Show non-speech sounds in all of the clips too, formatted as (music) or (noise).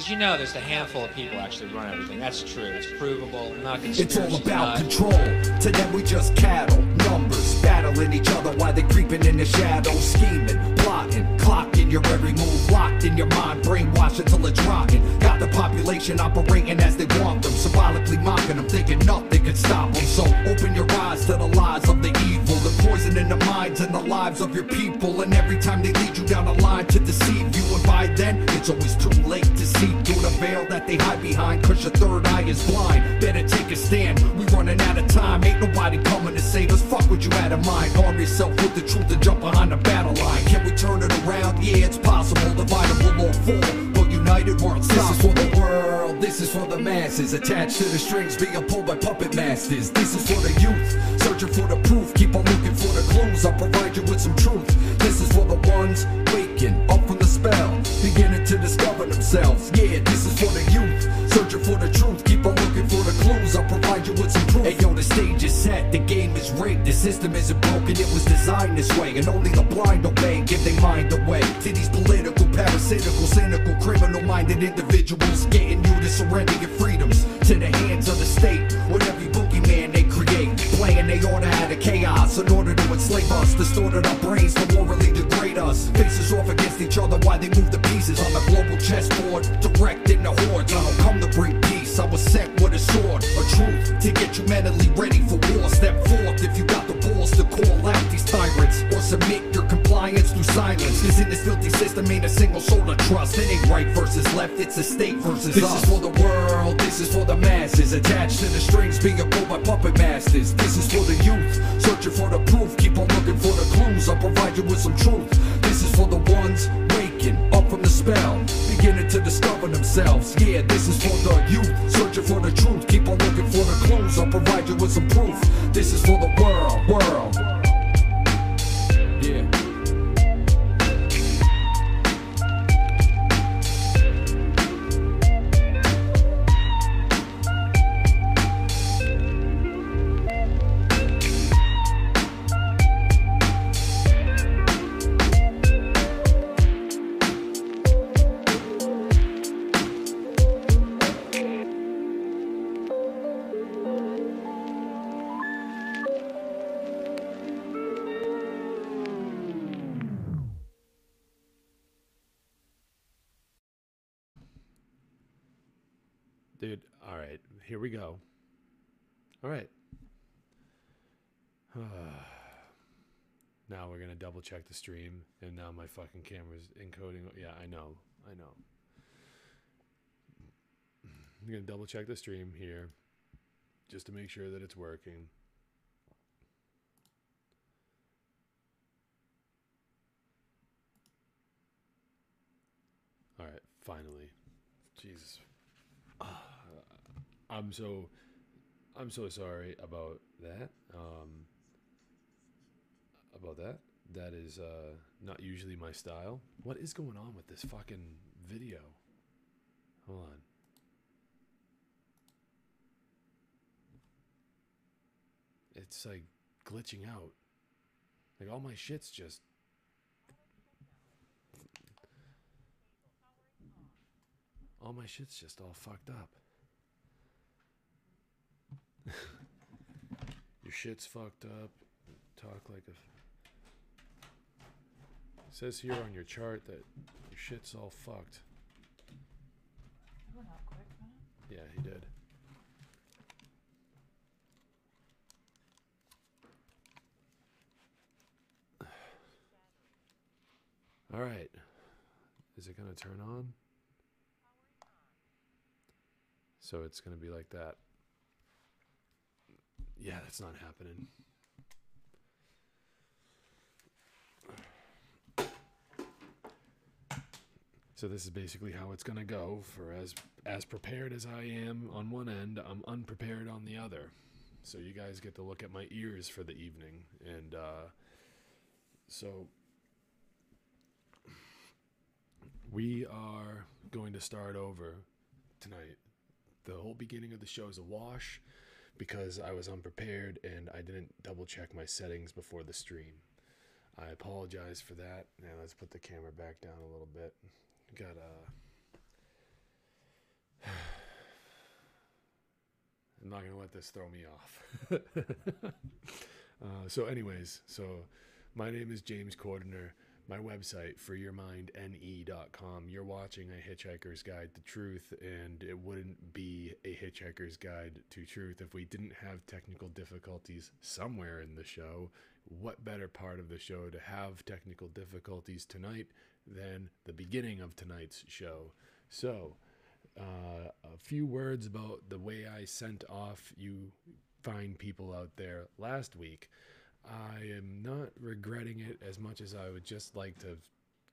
Because you know there's a handful of people actually run everything. That's true. It's provable. Not It's all about not- control. To them, we just cattle, numbers, battling each other while they creeping in the shadows, scheming, plotting, clocking your every move, locked in your mind, brainwashed until it's rotten. Got the population operating as they want them, symbolically mocking them, thinking nothing can stop them. So open your eyes to the lies of the evil, the poison in the minds and the lives of your people. And every time they lead you down a line to deceive you, and by then it's always too late to see through the veil that they hide behind. Cause your third eye is blind. Better take a stand. We running out of time. Ain't nobody coming to save us. Fuck what you had in mind. Arm yourself with the truth and jump behind the battle line. Can we turn it around? Yeah, it's possible. Dividable or fall. But united we're unstoppable. This is for the world. This is for the masses. Attached to the strings being pulled by puppet masters. This is for the youth. Searching for the proof. Keep on looking for the clues. I'll provide you with some truth. This is for the ones up from the spell. Beginning to discover themselves. Yeah, this is for the youth. Searching for the truth. Keep on looking for the clues. I'll provide you with some proof. Hey yo, the stage is set. The game is rigged. The system isn't broken. It was designed this way. And only the blind obey. Give their mind away to these political, parasitical, cynical, criminal minded individuals. Getting you to surrender your freedoms to the hands of the state. With every boogeyman they Playing they order out of chaos in order to enslave us. Distorted our brains to morally degrade us. Faces off against each other while they move the pieces on the global chessboard. Directing the hordes. I don't come to bring peace. I was sent with a sword, a truth to get you mentally ready for war. Step forth if you got the to call out these tyrants or submit your compliance through silence. Cause in this filthy system ain't a single soul to trust. It ain't right versus left, it's a state versus this us. This is for the world, this is for the masses. Attached to the strings being pulled by puppet masters. This is for the youth, searching for the proof. Keep on looking for the clues, I'll provide you with some truth. This is for the ones waking up from the spell, beginning to discover themselves. Yeah, this is for the youth, searching for the truth. Keep on looking for the clues, I'll provide you with some proof. This is for we go. All right. (sighs) now we're gonna double check the stream, and now my fucking camera's encoding. Yeah, I know, I know. I'm gonna double check the stream here, just to make sure that it's working. All right, finally. Jesus. I'm so I'm so sorry about that. Um about that. That is uh not usually my style. What is going on with this fucking video? Hold on. It's like glitching out. Like all my shit's just all my shit's just all fucked up. Your shit's fucked up. Talk like a. It says here on your chart that your shit's all fucked. Yeah, he did. All right. Is it going to turn on? So it's going to be like that. Yeah, that's not happening. So this is basically how it's going to go for as as prepared as I am on one end, I'm unprepared on the other. So you guys get to look at my ears for the evening and uh so we are going to start over tonight. The whole beginning of the show is a wash because I was unprepared and I didn't double check my settings before the stream. I apologize for that. Now let's put the camera back down a little bit. Got uh (sighs) I'm not to let this throw me off. (laughs) uh, so, anyways, so my name is James Cordiner. My website, freeyourmindne.com. You're watching a Hitchhiker's Guide to Truth, and it wouldn't be a Hitchhiker's Guide to Truth if we didn't have technical difficulties somewhere in the show. What better part of the show to have technical difficulties tonight than the beginning of tonight's show? So, uh, a few words about the way I sent off you fine people out there last week. I am not regretting it as much as I would just like to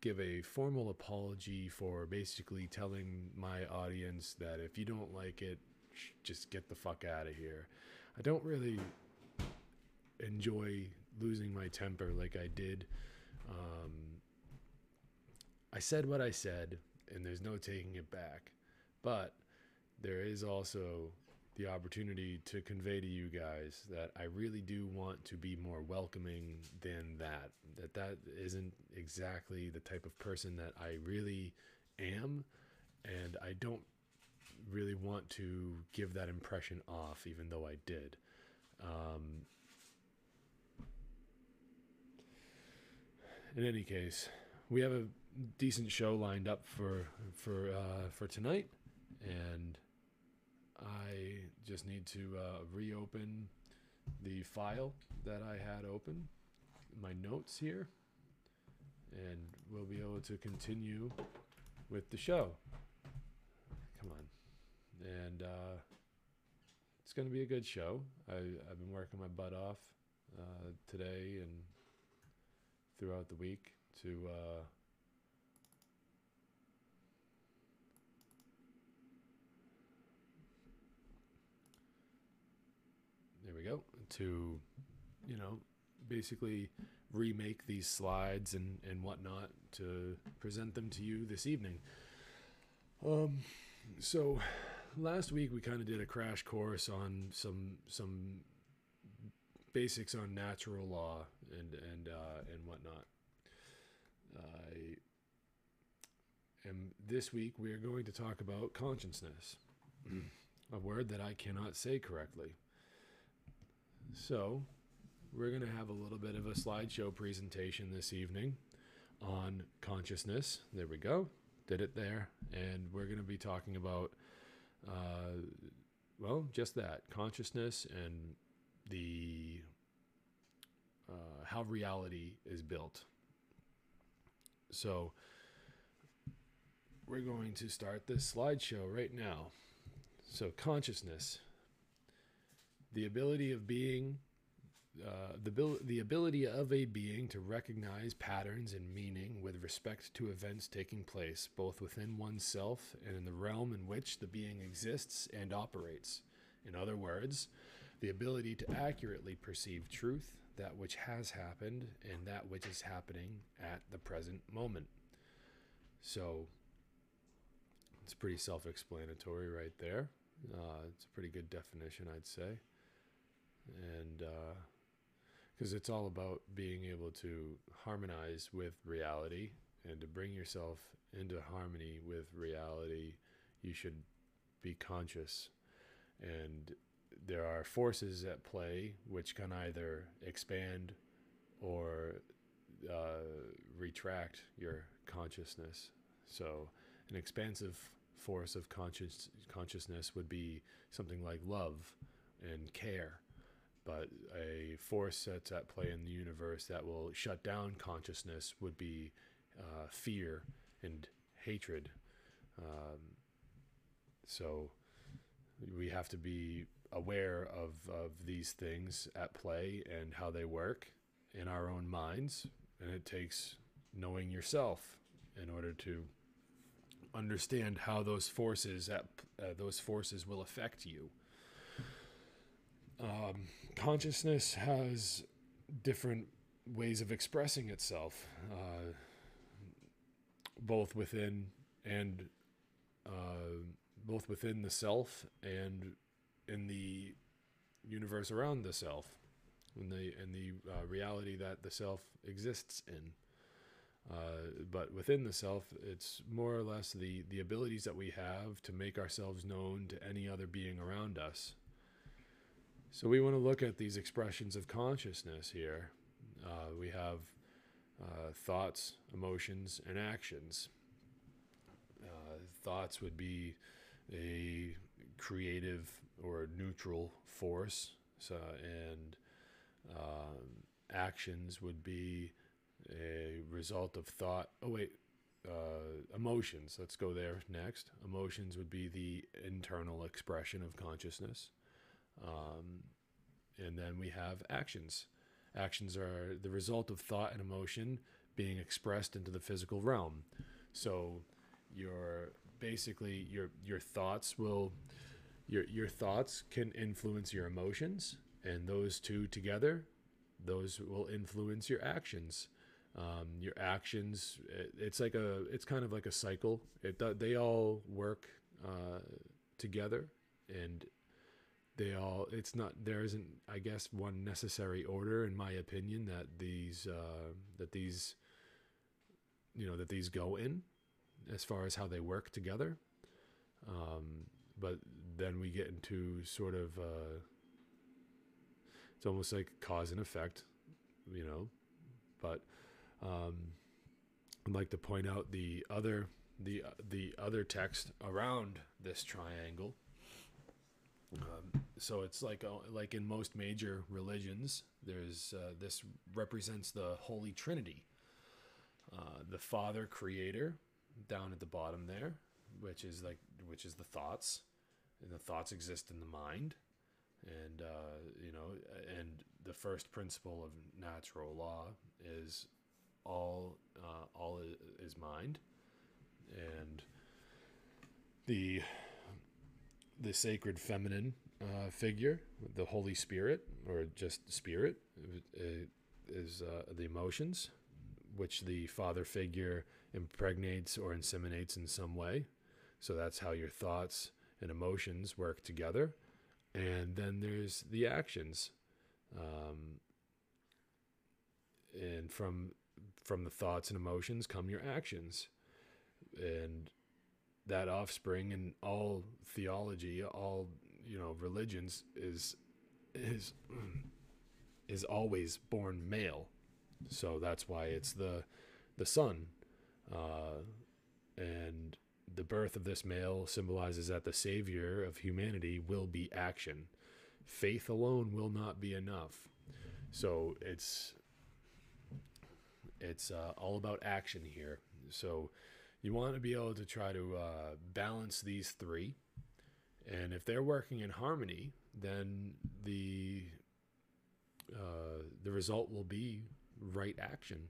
give a formal apology for basically telling my audience that if you don't like it, just get the fuck out of here. I don't really enjoy losing my temper like I did. Um, I said what I said, and there's no taking it back. But there is also the opportunity to convey to you guys that I really do want to be more welcoming than that. That that isn't exactly the type of person that I really am, and I don't really want to give that impression off, even though I did. Um, in any case, we have a decent show lined up for for uh, for tonight, and I just need to uh, reopen the file that I had open, my notes here, and we'll be able to continue with the show. Come on, and uh, it's going to be a good show. I, I've been working my butt off uh, today and throughout the week to. We go to you know basically remake these slides and and whatnot to present them to you this evening. Um so last week we kind of did a crash course on some some basics on natural law and and uh, and whatnot. I am this week we are going to talk about consciousness a word that I cannot say correctly so, we're going to have a little bit of a slideshow presentation this evening on consciousness. There we go. Did it there. And we're going to be talking about, uh, well, just that consciousness and the uh, how reality is built. So, we're going to start this slideshow right now. So, consciousness the ability of being uh, the, bil- the ability of a being to recognize patterns and meaning with respect to events taking place both within oneself and in the realm in which the being exists and operates. In other words, the ability to accurately perceive truth, that which has happened, and that which is happening at the present moment. So, it's pretty self explanatory right there. Uh, it's a pretty good definition, I'd say and because uh, it's all about being able to harmonize with reality and to bring yourself into harmony with reality you should be conscious. And there are forces at play which can either expand or uh, retract your consciousness. So an expansive force of conscious consciousness would be something like love and care but a force that's at play in the universe that will shut down consciousness would be uh, fear and hatred. Um, so we have to be aware of, of these things at play and how they work in our own minds. And it takes knowing yourself in order to understand how those forces at uh, those forces will affect you. Um, consciousness has different ways of expressing itself, uh, both within and uh, both within the self and in the universe around the self, in the in the uh, reality that the self exists in. Uh, but within the self, it's more or less the, the abilities that we have to make ourselves known to any other being around us. So we want to look at these expressions of consciousness here. Uh, we have uh, thoughts, emotions, and actions. Uh, thoughts would be a creative or neutral force, so, and um, actions would be a result of thought. Oh, wait, uh, emotions. Let's go there next. Emotions would be the internal expression of consciousness. Um, and then we have actions. Actions are the result of thought and emotion being expressed into the physical realm. So your basically your your thoughts will your your thoughts can influence your emotions and those two together those will influence your actions um, your actions it, it's like a it's kind of like a cycle it they all work uh, together and they all it's not there isn't i guess one necessary order in my opinion that these uh, that these you know that these go in as far as how they work together. Um, but then we get into sort of uh, it's almost like cause and effect you know but um, i'd like to point out the other the the other text around this triangle. Um, so it's like uh, like in most major religions, there's uh, this represents the Holy Trinity, uh, the Father Creator, down at the bottom there, which is like which is the thoughts, and the thoughts exist in the mind, and uh, you know, and the first principle of natural law is all uh, all is mind, and the the sacred feminine uh, figure, the Holy Spirit, or just Spirit, is uh, the emotions, which the father figure impregnates or inseminates in some way. So that's how your thoughts and emotions work together. And then there's the actions. Um, and from from the thoughts and emotions come your actions. And that offspring in all theology, all you know religions is is is always born male. So that's why it's the the son, uh, and the birth of this male symbolizes that the savior of humanity will be action. Faith alone will not be enough. So it's it's uh, all about action here. So you want to be able to try to uh, balance these three. And if they're working in harmony, then the uh, the result will be right action.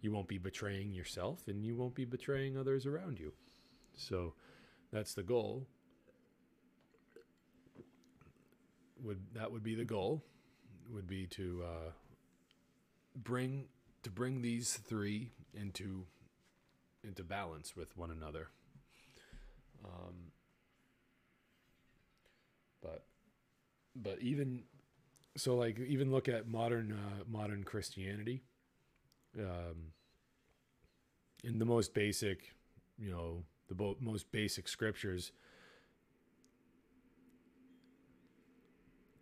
You won't be betraying yourself, and you won't be betraying others around you. So that's the goal. Would that would be the goal? Would be to uh, bring to bring these three into into balance with one another. Um, but but even so, like even look at modern uh, modern Christianity. Um, in the most basic, you know, the bo- most basic scriptures.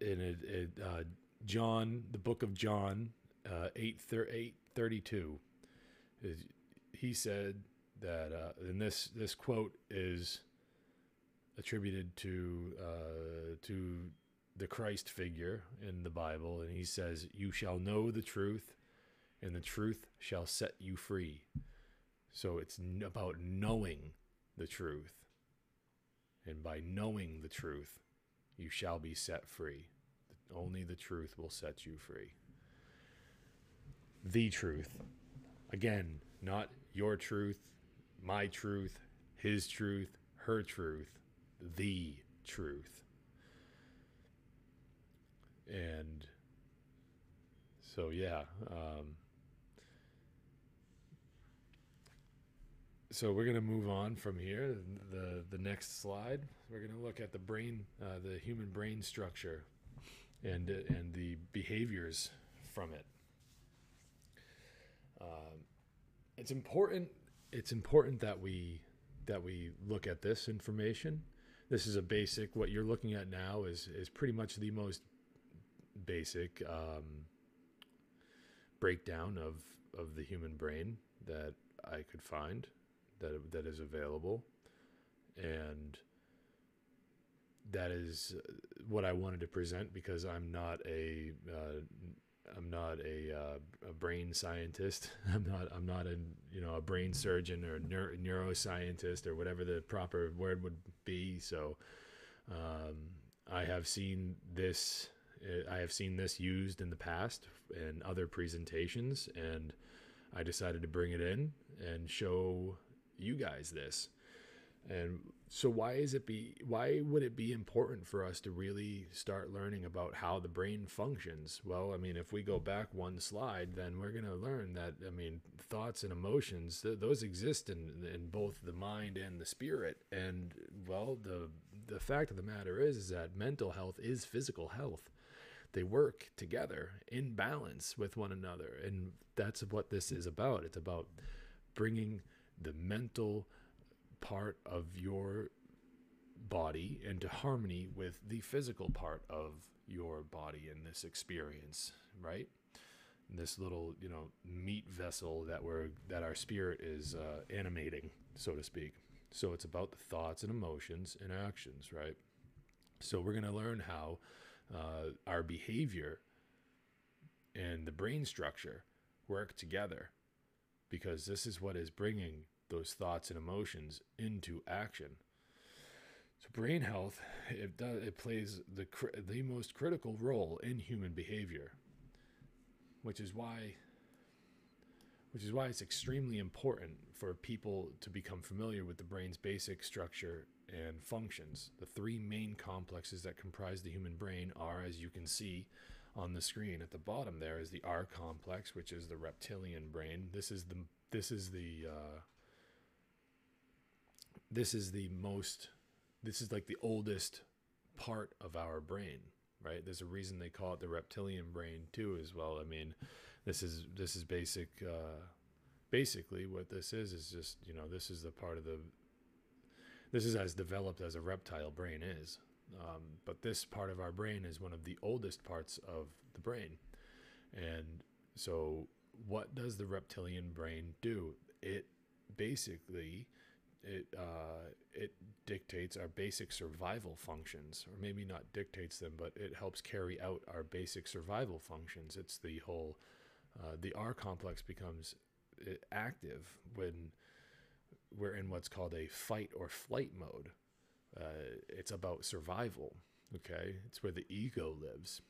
In it, it uh, John, the book of John, uh, 8, thir- 8 32, is, he said, that uh, and this this quote is attributed to uh, to the Christ figure in the Bible, and he says, "You shall know the truth, and the truth shall set you free." So it's about knowing the truth, and by knowing the truth, you shall be set free. Only the truth will set you free. The truth, again, not your truth, my truth, his truth, her truth, the truth. And so, yeah. Um, so we're going to move on from here. The, the next slide, we're going to look at the brain, uh, the human brain structure and, and the behaviors from it. Um, it's important it's important that we that we look at this information this is a basic what you're looking at now is is pretty much the most basic um, breakdown of of the human brain that I could find that that is available and that is what I wanted to present because I'm not a uh, I'm not a, uh, a brain scientist. (laughs) I'm not I'm not a you know a brain surgeon or neuro- neuroscientist or whatever the proper word would be. So um, I have seen this I have seen this used in the past in other presentations, and I decided to bring it in and show you guys this. And so why is it be why would it be important for us to really start learning about how the brain functions? Well, I mean, if we go back one slide, then we're going to learn that I mean, thoughts and emotions, th- those exist in in both the mind and the spirit. And well, the the fact of the matter is is that mental health is physical health. They work together in balance with one another. And that's what this is about. It's about bringing the mental part of your body into harmony with the physical part of your body in this experience, right? This little, you know, meat vessel that we're that our spirit is uh, animating, so to speak. So it's about the thoughts and emotions and actions, right? So we're going to learn how uh, our behavior and the brain structure work together because this is what is bringing those thoughts and emotions into action. So brain health it does it plays the the most critical role in human behavior, which is why which is why it's extremely important for people to become familiar with the brain's basic structure and functions. The three main complexes that comprise the human brain are, as you can see on the screen at the bottom, there is the R complex, which is the reptilian brain. This is the this is the uh, this is the most this is like the oldest part of our brain right there's a reason they call it the reptilian brain too as well i mean this is this is basic uh, basically what this is is just you know this is the part of the this is as developed as a reptile brain is. Um, but this part of our brain is one of the oldest parts of the brain. And so what does the reptilian brain do? It basically it uh, it dictates our basic survival functions, or maybe not dictates them, but it helps carry out our basic survival functions. It's the whole uh, the R complex becomes uh, active when we're in what's called a fight or flight mode. Uh, it's about survival. Okay, it's where the ego lives.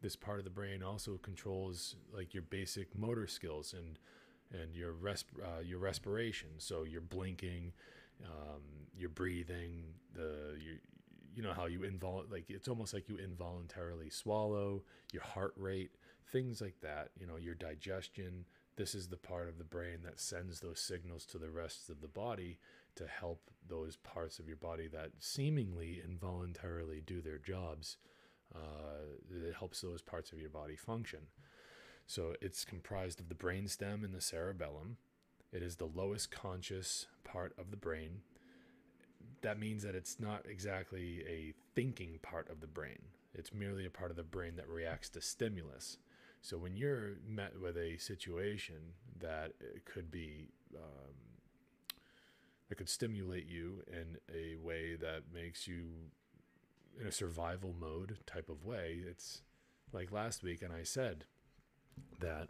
This part of the brain also controls like your basic motor skills and and your resp- uh, your respiration. So you're blinking, um, your breathing, the you you know how you invol like it's almost like you involuntarily swallow, your heart rate, things like that. You know your digestion. This is the part of the brain that sends those signals to the rest of the body to help those parts of your body that seemingly involuntarily do their jobs. Uh, it helps those parts of your body function. So it's comprised of the brainstem and the cerebellum. It is the lowest conscious part of the brain. That means that it's not exactly a thinking part of the brain. It's merely a part of the brain that reacts to stimulus. So when you're met with a situation that could be um, that could stimulate you in a way that makes you in a survival mode type of way, it's like last week, and I said that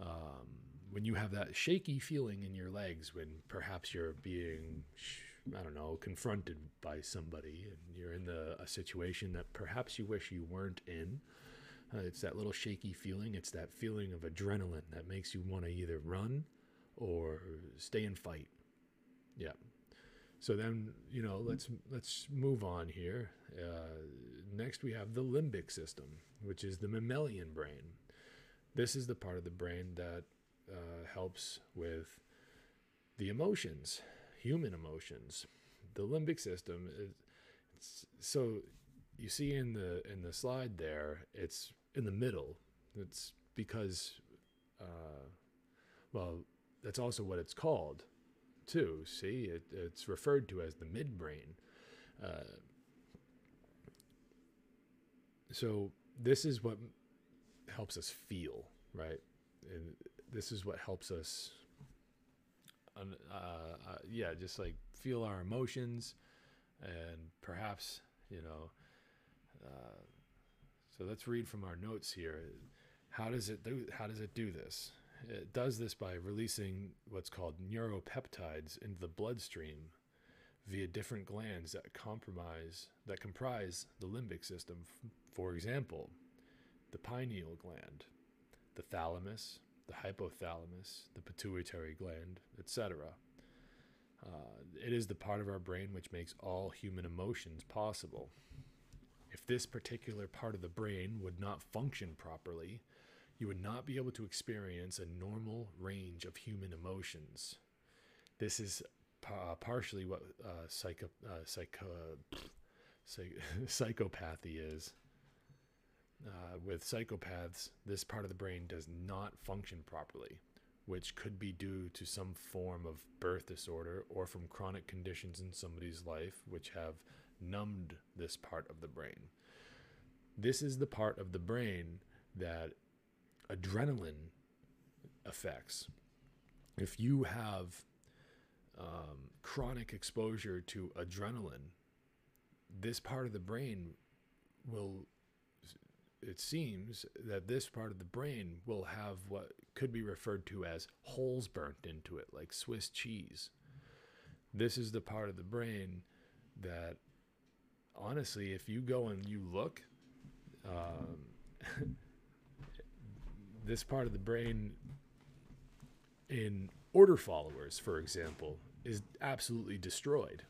um, when you have that shaky feeling in your legs when perhaps you're being I don't know confronted by somebody and you're in the a situation that perhaps you wish you weren't in. Uh, it's that little shaky feeling. It's that feeling of adrenaline that makes you want to either run or stay and fight. Yeah. So then you know let's let's move on here. Uh, next we have the limbic system, which is the mammalian brain. This is the part of the brain that uh, helps with the emotions, human emotions. The limbic system is so you see in the in the slide there, it's in the middle. It's because, uh, well, that's also what it's called, too. See, it, it's referred to as the midbrain. Uh, so this is what helps us feel, right? And this is what helps us, uh, uh, yeah, just like feel our emotions, and perhaps you know. Uh, so let's read from our notes here. How does it do? How does it do this? It does this by releasing what's called neuropeptides into the bloodstream via different glands that compromise that comprise the limbic system. For example, the pineal gland, the thalamus, the hypothalamus, the pituitary gland, etc. Uh, it is the part of our brain which makes all human emotions possible. If this particular part of the brain would not function properly, you would not be able to experience a normal range of human emotions. This is pa- partially what uh, psycho, uh, psycho, psych- (laughs) psychopathy is. Uh, with psychopaths, this part of the brain does not function properly, which could be due to some form of birth disorder or from chronic conditions in somebody's life which have numbed this part of the brain. This is the part of the brain that adrenaline affects. If you have um, chronic exposure to adrenaline, this part of the brain will, it seems that this part of the brain will have what could be referred to as holes burnt into it, like Swiss cheese. This is the part of the brain that, honestly, if you go and you look, um, (laughs) this part of the brain in order followers, for example, is absolutely destroyed.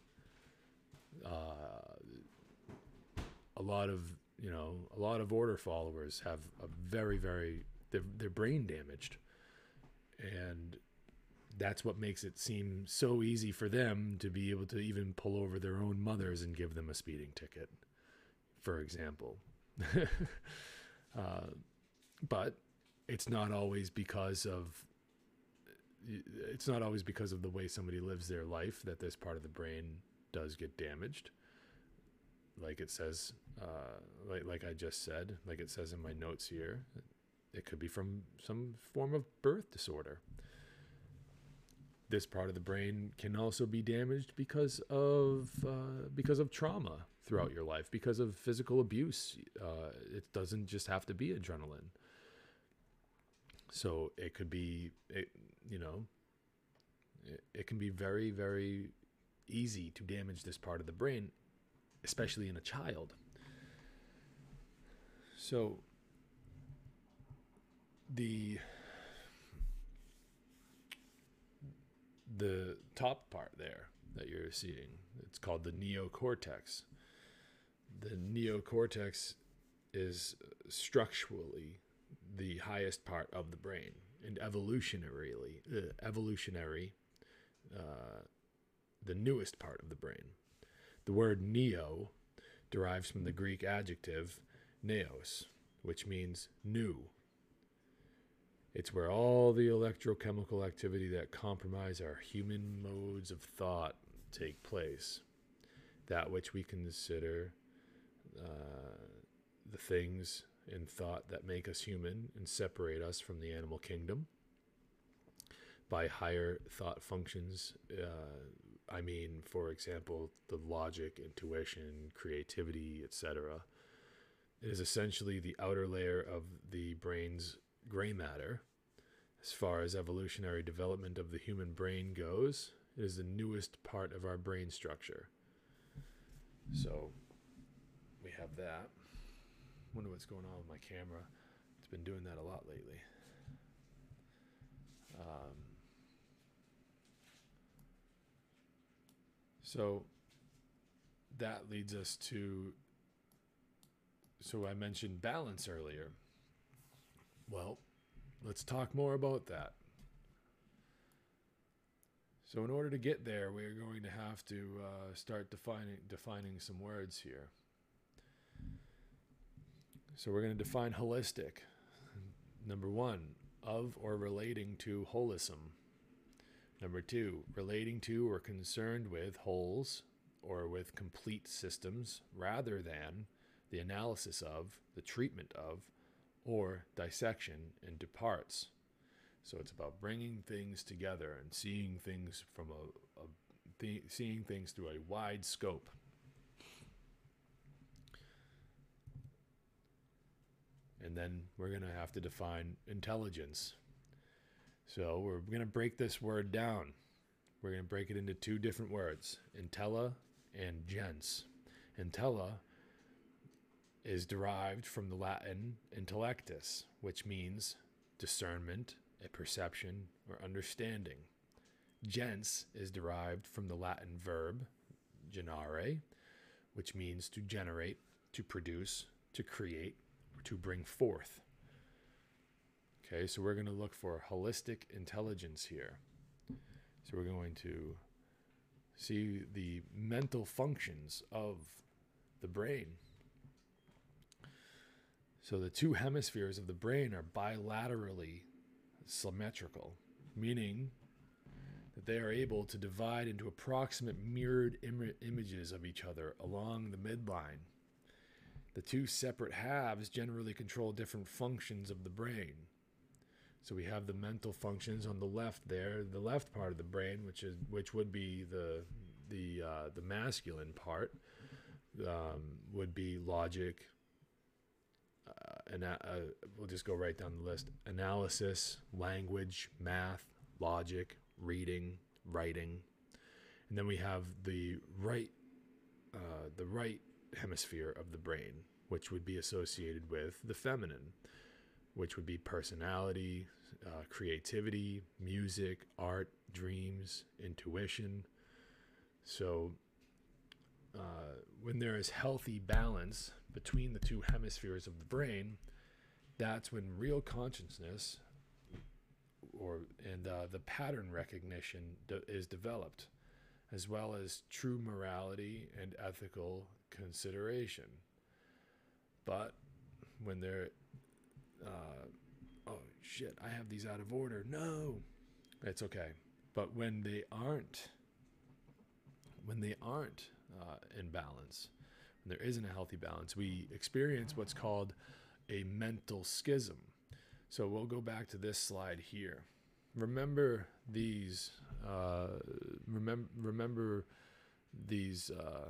Uh, a lot of you know, a lot of order followers have a very, very they're, they're brain damaged, and that's what makes it seem so easy for them to be able to even pull over their own mothers and give them a speeding ticket, for example. (laughs) uh, but it's not always because of it's not always because of the way somebody lives their life that this part of the brain does get damaged like it says uh, like, like i just said like it says in my notes here it could be from some form of birth disorder this part of the brain can also be damaged because of uh, because of trauma throughout your life because of physical abuse. Uh, it doesn't just have to be adrenaline. So it could be it, you know it, it can be very very easy to damage this part of the brain especially in a child. So the the top part there that you're seeing. It's called the neocortex. The neocortex is structurally the highest part of the brain and evolutionarily uh, evolutionary uh, the newest part of the brain. The word neo derives from the greek adjective neos which means new it's where all the electrochemical activity that compromise our human modes of thought take place that which we consider uh, the things in thought that make us human and separate us from the animal kingdom. By higher thought functions, uh, I mean, for example, the logic, intuition, creativity, etc. It is essentially the outer layer of the brain's gray matter. As far as evolutionary development of the human brain goes, it is the newest part of our brain structure. So, we have that. Wonder what's going on with my camera. It's been doing that a lot lately. Um, so that leads us to. So I mentioned balance earlier. Well, let's talk more about that. So in order to get there, we're going to have to uh, start defining defining some words here. So we're going to define holistic. Number one, of or relating to holism. Number two, relating to or concerned with wholes or with complete systems rather than the analysis of, the treatment of, or dissection into parts. So it's about bringing things together and seeing things from a, a th- seeing things through a wide scope. And then we're going to have to define intelligence. So we're going to break this word down. We're going to break it into two different words intella and gens. Intella is derived from the Latin intellectus, which means discernment, a perception, or understanding. Gens is derived from the Latin verb generare, which means to generate, to produce, to create, to bring forth. Okay, so we're going to look for holistic intelligence here. So we're going to see the mental functions of the brain. So the two hemispheres of the brain are bilaterally symmetrical, meaning that they are able to divide into approximate mirrored Im- images of each other along the midline. The two separate halves generally control different functions of the brain. So we have the mental functions on the left there, the left part of the brain, which is which would be the the uh, the masculine part, um, would be logic. Uh, and uh, we'll just go right down the list: analysis, language, math, logic, reading, writing, and then we have the right uh, the right hemisphere of the brain, which would be associated with the feminine which would be personality, uh, creativity, music, art, dreams, intuition. So, uh, when there is healthy balance between the two hemispheres of the brain, that's when real consciousness or and uh, the pattern recognition de- is developed, as well as true morality and ethical consideration. But when there uh, oh shit, I have these out of order. No, it's okay. But when they aren't, when they aren't uh, in balance, when there isn't a healthy balance, we experience what's called a mental schism. So we'll go back to this slide here. Remember these. Uh, remember remember these uh,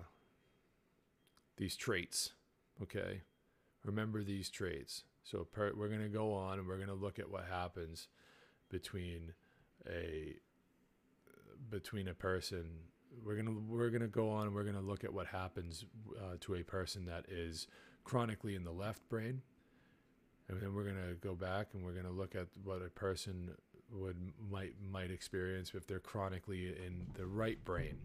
these traits. Okay, remember these traits. So per, we're going to go on and we're going to look at what happens between a between a person. We're gonna we're gonna go on and we're gonna look at what happens uh, to a person that is chronically in the left brain, and then we're gonna go back and we're gonna look at what a person would might might experience if they're chronically in the right brain,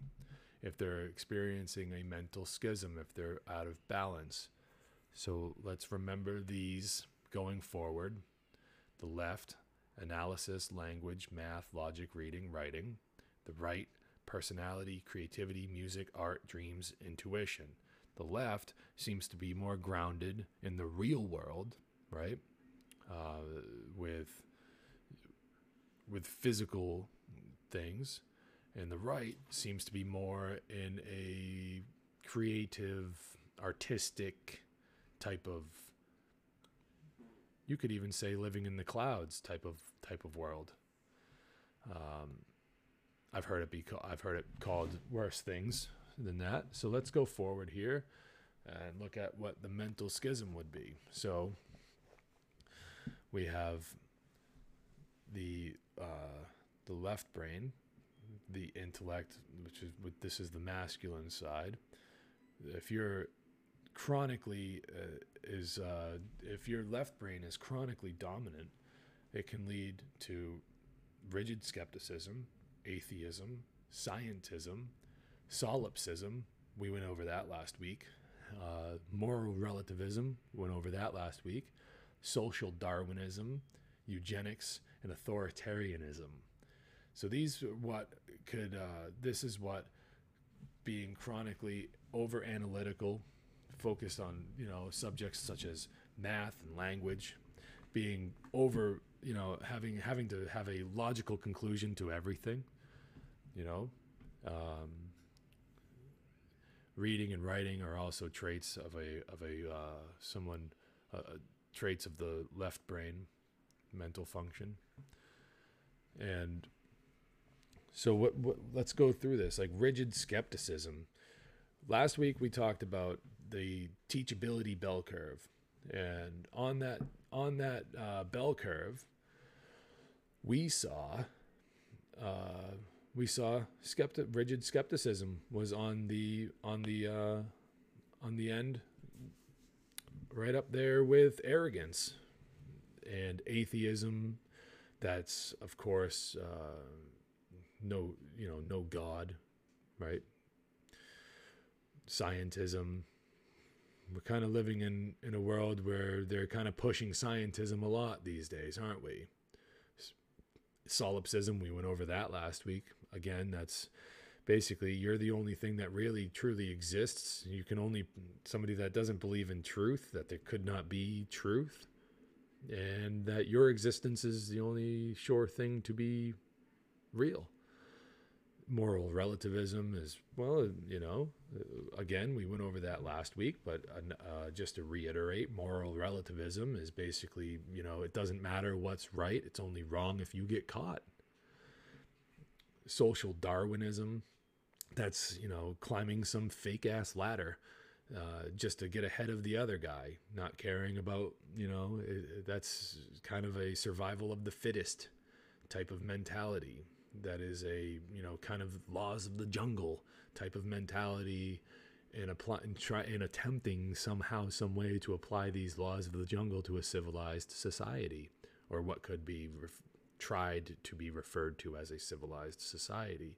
if they're experiencing a mental schism, if they're out of balance so let's remember these going forward. The left, analysis, language, math, logic, reading, writing. The right, personality, creativity, music, art, dreams, intuition. The left seems to be more grounded in the real world, right? Uh, with with physical things, and the right seems to be more in a creative, artistic, type of you could even say living in the clouds type of type of world. Um, I've heard it be I've heard it called worse things than that. So let's go forward here and look at what the mental schism would be. So we have the uh, the left brain, the intellect, which is this is the masculine side. If you're chronically uh, is uh, if your left brain is chronically dominant, it can lead to rigid skepticism, atheism, scientism, solipsism. We went over that last week. Uh, moral relativism went over that last week. Social Darwinism, eugenics, and authoritarianism. So these are what could. Uh, this is what being chronically over analytical focused on you know subjects such as math and language, being over you know having having to have a logical conclusion to everything, you know. Um, reading and writing are also traits of a of a uh, someone uh, traits of the left brain mental function and so what, what let's go through this like rigid skepticism last week we talked about the teachability bell curve and on that on that uh, bell curve we saw uh, we saw rigid skepticism was on the on the uh, on the end right up there with arrogance and atheism. That's of course uh, no you know no god right? Scientism. We're kind of living in in a world where they're kind of pushing scientism a lot these days aren't we? Solipsism we went over that last week again that's basically you're the only thing that really truly exists. You can only somebody that doesn't believe in truth that there could not be truth and that your existence is the only sure thing to be real. Moral relativism is well you know again we went over that last week but uh, just to reiterate moral relativism is basically you know it doesn't matter what's right it's only wrong if you get caught social darwinism that's you know climbing some fake ass ladder uh, just to get ahead of the other guy not caring about you know it, that's kind of a survival of the fittest type of mentality. That is a you know kind of laws of the jungle type of mentality and apply and try and attempting somehow some way to apply these laws of the jungle to a civilized society or what could be tried to be referred to as a civilized society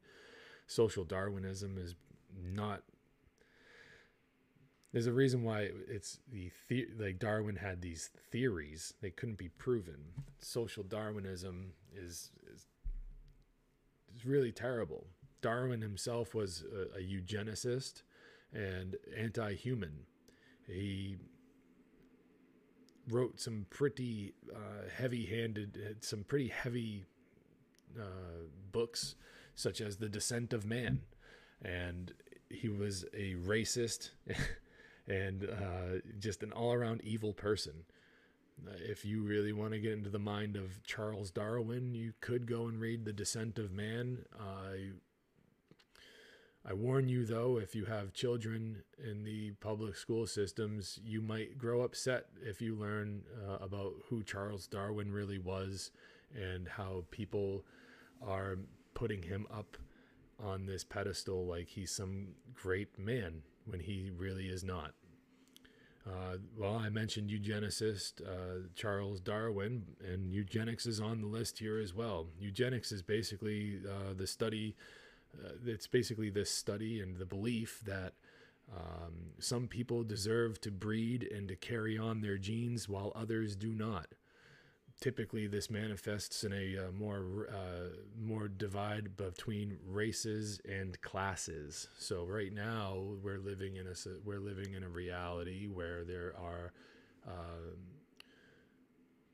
social darwinism is not there's a reason why it's the, the like darwin had these theories they couldn't be proven social darwinism is, is is really terrible. Darwin himself was a, a eugenicist and anti human. He wrote some pretty uh, heavy handed, some pretty heavy uh, books, such as The Descent of Man. And he was a racist (laughs) and uh, just an all around evil person. Uh, if you really want to get into the mind of Charles Darwin, you could go and read The Descent of Man. I warn you though, if you have children in the public school systems, you might grow upset if you learn uh, about who Charles Darwin really was and how people are putting him up on this pedestal like he's some great man when he really is not. Uh, well, I mentioned eugenicist uh, Charles Darwin, and eugenics is on the list here as well. Eugenics is basically uh, the study, uh, it's basically this study and the belief that um, some people deserve to breed and to carry on their genes while others do not typically this manifests in a uh, more uh, more divide between races and classes. So right now we're living in a we're living in a reality where there are um,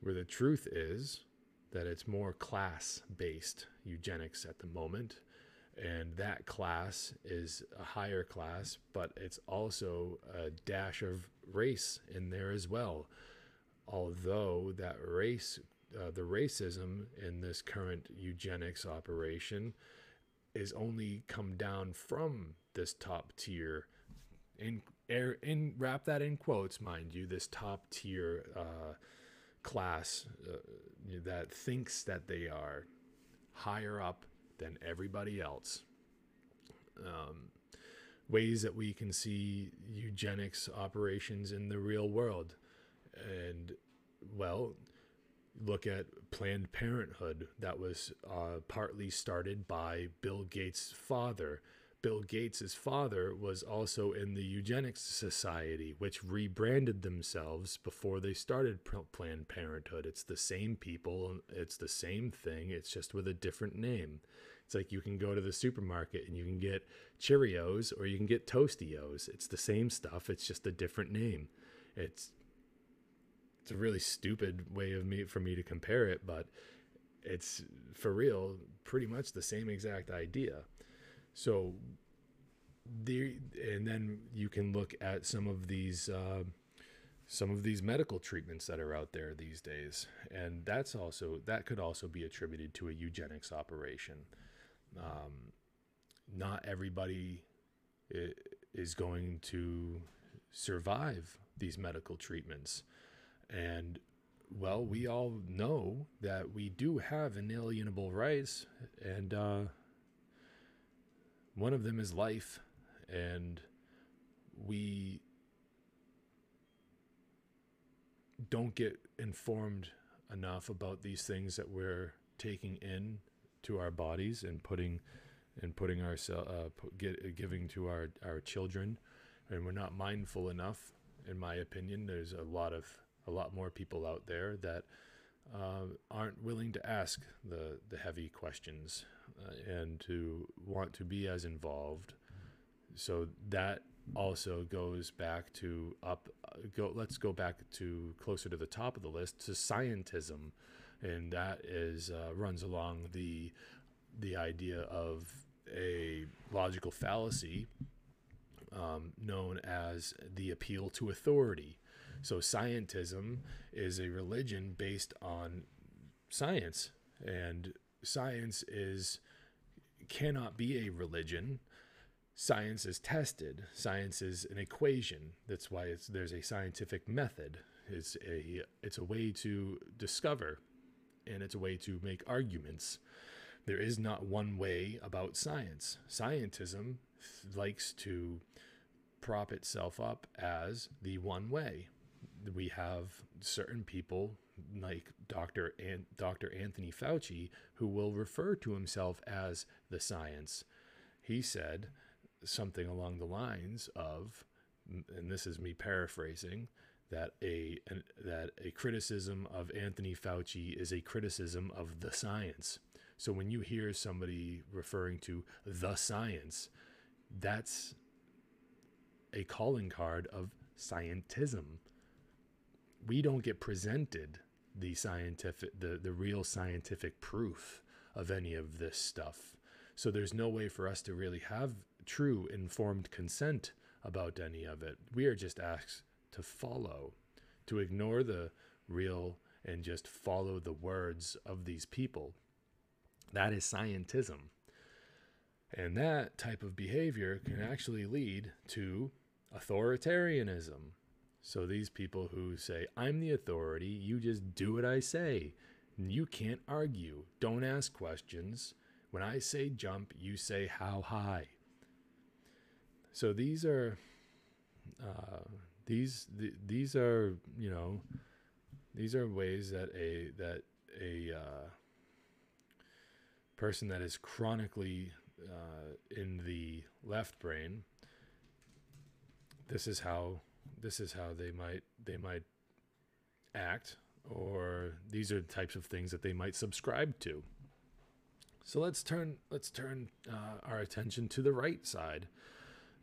where the truth is that it's more class based eugenics at the moment. And that class is a higher class, but it's also a dash of race in there as well. Although that race, uh, the racism in this current eugenics operation is only come down from this top tier in air in wrap that in quotes mind you this top tier uh, class uh, that thinks that they are higher up than everybody else um, ways that we can see eugenics operations in the real world and well, look at Planned Parenthood that was uh, partly started by Bill Gates' father. Bill Gates' father was also in the Eugenics Society, which rebranded themselves before they started Planned Parenthood. It's the same people, it's the same thing, it's just with a different name. It's like you can go to the supermarket and you can get Cheerios or you can get Tostios. It's the same stuff, it's just a different name. It's it's a really stupid way of me for me to compare it, but it's for real, pretty much the same exact idea. So, the and then you can look at some of these. Uh, some of these medical treatments that are out there these days and that's also that could also be attributed to a eugenics operation um, not everybody is going to survive these medical treatments and well we all know that we do have inalienable rights and uh, one of them is life and we don't get informed enough about these things that we're taking in to our bodies and putting and putting ourselves uh, get, giving to our our children. And we're not mindful enough in my opinion. There's a lot of a lot more people out there that uh, aren't willing to ask the the heavy questions and to want to be as involved. So that also goes back to up go let's go back to closer to the top of the list to scientism. And that is uh, runs along the the idea of a logical fallacy um, known as the appeal to authority. So scientism is a religion based on science. And science is cannot be a religion science is tested. Science is an equation. That's why there's a scientific method. It's a it's a way to discover, and it's a way to make arguments. There is not one way about science. Scientism likes to prop itself up as the one way. We have certain people like Dr. An- Dr. Anthony Fauci who will refer to himself as the science. He said something along the lines of, and this is me paraphrasing, that a an, that a criticism of Anthony Fauci is a criticism of the science. So when you hear somebody referring to the science, that's a calling card of scientism. We don't get presented the scientific the, the real scientific proof of any of this stuff. So there's no way for us to really have true informed consent about any of it. We are just asked to follow, to ignore the real and just follow the words of these people. That is scientism. And that type of behavior can actually lead to authoritarianism. So these people who say, I'm the authority, you just do what I say. You can't argue. Don't ask questions. When I say jump, you say how high. So these are uh, these th- these are you know these are ways that a that a uh, person that is chronically uh, in the left brain this is how this is how they might they might act or these are the types of things that they might subscribe to so let's turn let's turn uh, our attention to the right side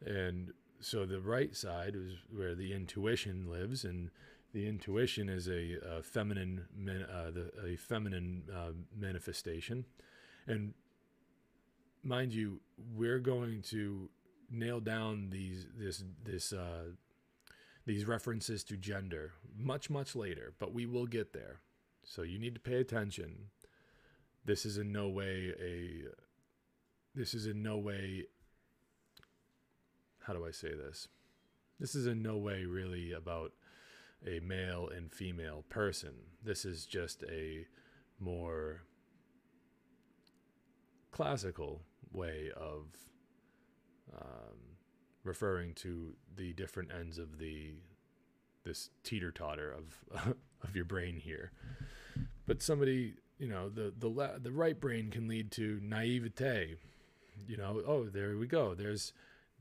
and so the right side is where the intuition lives, and the intuition is a, a feminine, uh, the, a feminine uh, manifestation. And mind you, we're going to nail down these this this uh, these references to gender much much later, but we will get there. So you need to pay attention. This is in no way a this is in no way how do I say this? This is in no way really about a male and female person. This is just a more classical way of um, referring to the different ends of the this teeter totter of (laughs) of your brain here. But somebody, you know, the the the right brain can lead to naivete. You know, oh, there we go. There's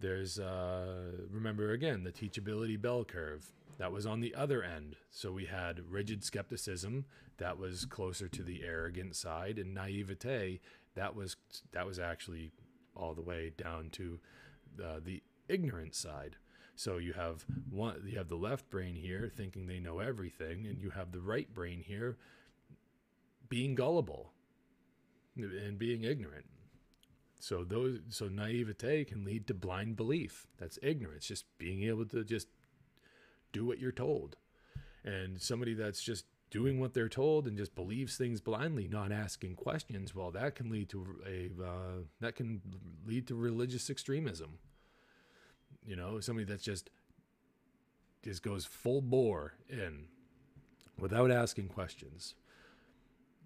there's, uh, remember again, the teachability bell curve. That was on the other end. So we had rigid skepticism that was closer to the arrogant side, and naivete that was that was actually all the way down to uh, the ignorant side. So you have one, you have the left brain here thinking they know everything, and you have the right brain here being gullible, and being ignorant. So those so naivete can lead to blind belief. That's ignorance, just being able to just do what you're told. And somebody that's just doing what they're told and just believes things blindly, not asking questions, well, that can lead to a uh, that can lead to religious extremism. You know, somebody that's just just goes full bore in without asking questions.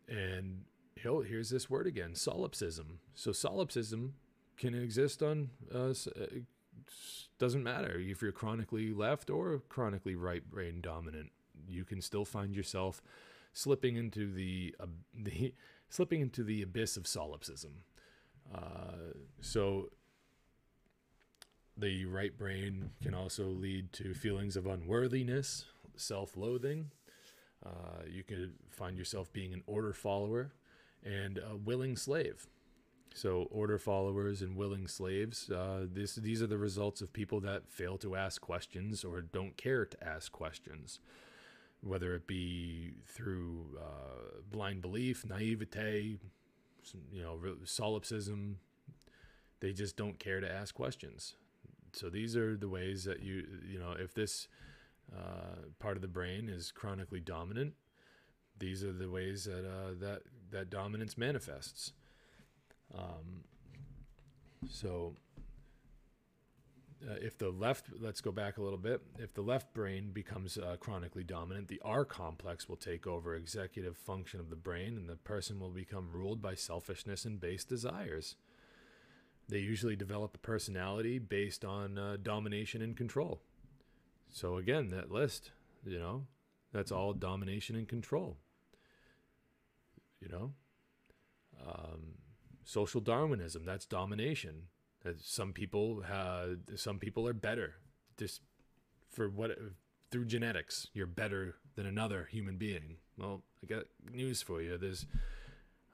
And here's this word again, solipsism. So solipsism can exist on uh, doesn't matter if you're chronically left or chronically right brain dominant. You can still find yourself slipping into the uh, (laughs) the slipping into the abyss of solipsism. Uh, so the right brain can also lead to feelings of unworthiness, self-loathing. Uh, you could find yourself being an order follower and a willing slave. So, order followers and willing slaves. Uh, this, these are the results of people that fail to ask questions or don't care to ask questions, whether it be through uh, blind belief, naivete, you know, solipsism. They just don't care to ask questions. So these are the ways that you, you know, if this uh, part of the brain is chronically dominant, these are the ways that uh, that that dominance manifests. Um, so, uh, if the left, let's go back a little bit. If the left brain becomes uh, chronically dominant, the R complex will take over executive function of the brain, and the person will become ruled by selfishness and base desires. They usually develop a personality based on uh, domination and control. So again, that list, you know, that's all domination and control. You know? Um, social darwinism that's domination. That some people have some people are better. Just for what through genetics you're better than another human being. Well i got news for you. There's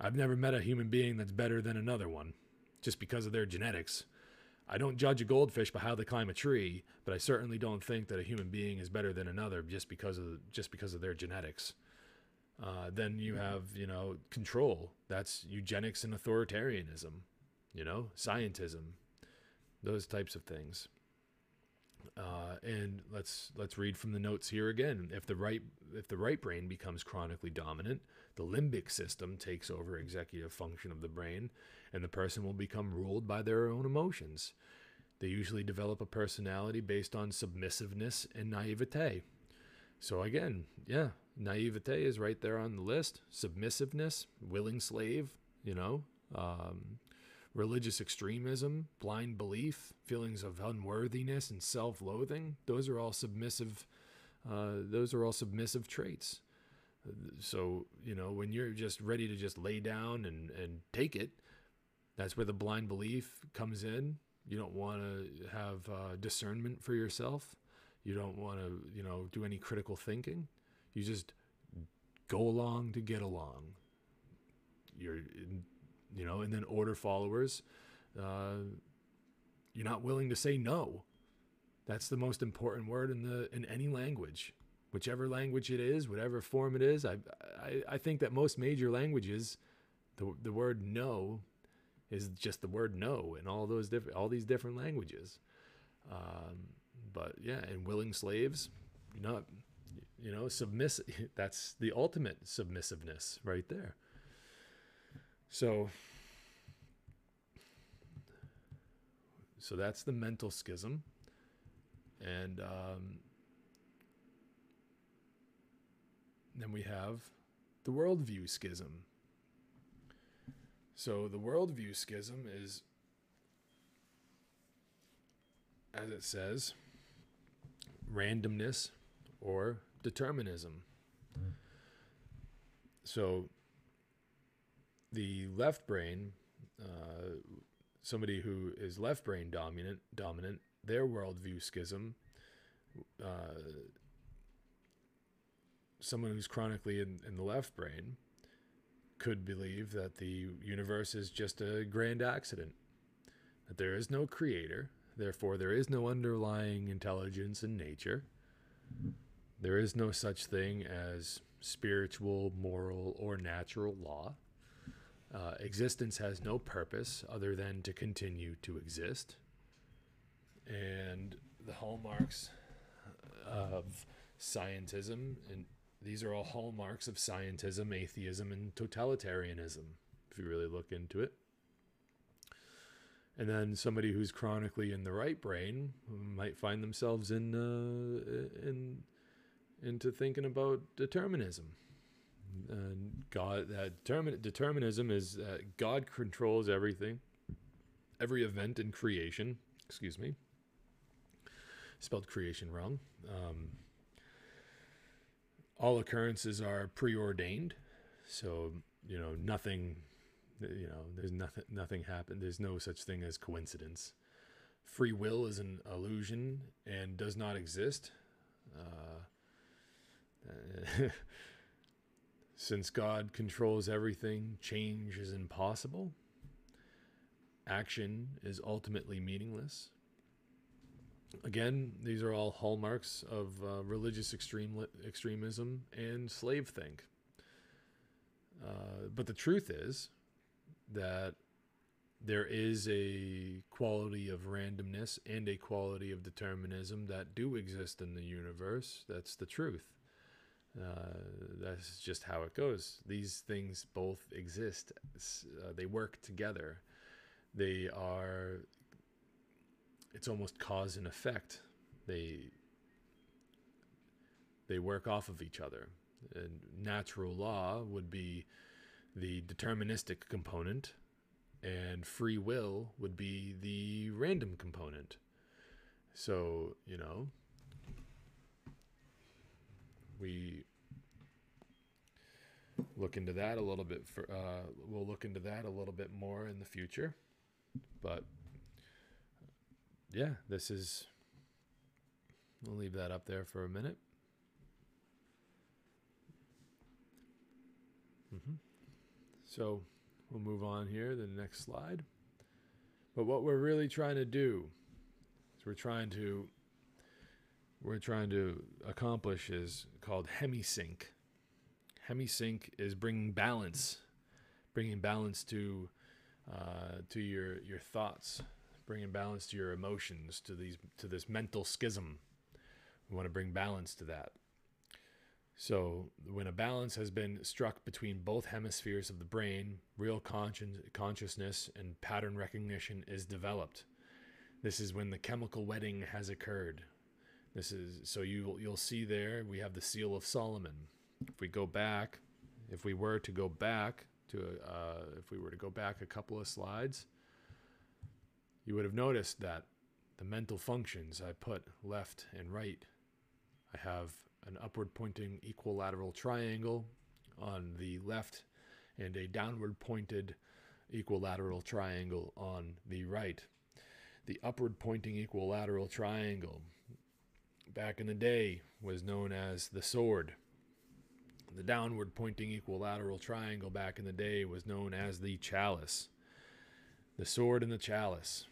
i've never met a human being that's better than another one just because of their genetics i don't judge a goldfish by how they climb a tree but i certainly don't think that a human being is better than another just because of just because of their genetics uh, then you have, you know, control. That's eugenics and authoritarianism, you know, scientism, those types of things. Uh, and let's let's read from the notes here again. If the right if the right brain becomes chronically dominant, the limbic system takes over executive function of the brain, and the person will become ruled by their own emotions. They usually develop a personality based on submissiveness and naivete. So again, yeah, naivete is right there on the list. Submissiveness, willing slave, you know, um, religious extremism, blind belief, feelings of unworthiness and self-loathing. Those are all submissive. Uh, those are all submissive traits. So you know when you're just ready to just lay down and and take it, that's where the blind belief comes in. You don't want to have uh, discernment for yourself. You don't want to you know do any critical thinking you just go along to get along. You're, you know, and then order followers. Uh, you're not willing to say no. That's the most important word in the in any language, whichever language it is, whatever form it is. I I, I think that most major languages, the the word no, is just the word no in all those different all these different languages. Um, but yeah, and willing slaves, you're not you know, submiss (laughs) that's the ultimate submissiveness right there. So so that's the mental schism. And um, then we have the worldview schism. So the worldview schism is, as it says, randomness or determinism. So the left brain, uh, somebody who is left brain dominant, dominant, their worldview schism. Uh, someone who's chronically in, in the left brain could believe that the universe is just a grand accident, that there is no creator, therefore, there is no underlying intelligence in nature. There is no such thing as spiritual, moral, or natural law. Uh, existence has no purpose other than to continue to exist. And the hallmarks of scientism, and these are all hallmarks of scientism, atheism, and totalitarianism, if you really look into it. And then somebody who's chronically in the right brain might find themselves in uh, in into thinking about determinism. And God, that determin, determinism is that God controls everything, every event in creation. Excuse me, spelled creation wrong. Um, all occurrences are preordained, so you know nothing. You know, there's nothing. Nothing happened. There's no such thing as coincidence. Free will is an illusion and does not exist. Uh, (laughs) since God controls everything, change is impossible. Action is ultimately meaningless. Again, these are all hallmarks of uh, religious extreme extremism and slave think. Uh, but the truth is that there is a quality of randomness and a quality of determinism that do exist in the universe. That's the truth. Uh, that's just how it goes. These things both exist, uh, they work together. They are, it's almost cause and effect. They, they work off of each other. And natural law would be the deterministic component, and free will would be the random component. So, you know, we look into that a little bit for uh, we'll look into that a little bit more in the future but yeah this is we'll leave that up there for a minute mm-hmm. so we'll move on here the next slide but what we're really trying to do is we're trying to we're trying to accomplish is called hemisync. Hemisync is bringing balance, bringing balance to uh, to your your thoughts, bringing balance to your emotions, to these to this mental schism. We want to bring balance to that. So when a balance has been struck between both hemispheres of the brain, real conscience, consciousness and pattern recognition is developed. This is when the chemical wedding has occurred, this is so you you'll see there we have the seal of Solomon. If we go back, if we were to go back to uh, if we were to go back a couple of slides, you would have noticed that the mental functions I put left and right. I have an upward pointing equilateral triangle on the left and a downward pointed equilateral triangle on the right. The upward pointing equilateral triangle back in the day was known as the sword. The downward pointing equilateral triangle back in the day was known as the chalice. The sword and the chalice.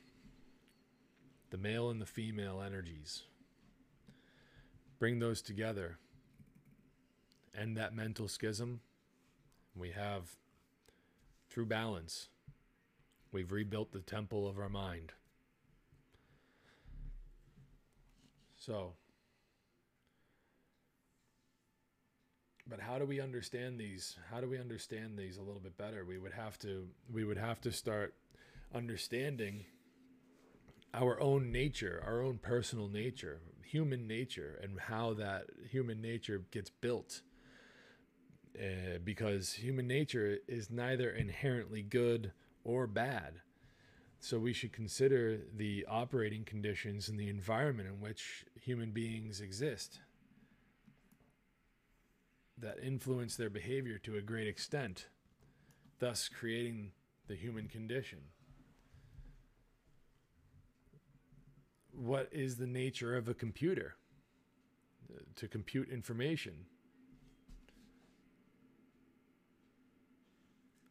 The male and the female energies. Bring those together. End that mental schism. We have true balance. We've rebuilt the temple of our mind. So, but how do we understand these? How do we understand these a little bit better? We would have to we would have to start understanding our own nature, our own personal nature, human nature, and how that human nature gets built. Uh, because human nature is neither inherently good or bad. So we should consider the operating conditions and the environment in which human beings exist that influence their behavior to a great extent, thus creating the human condition. What is the nature of a computer? Uh, to compute information.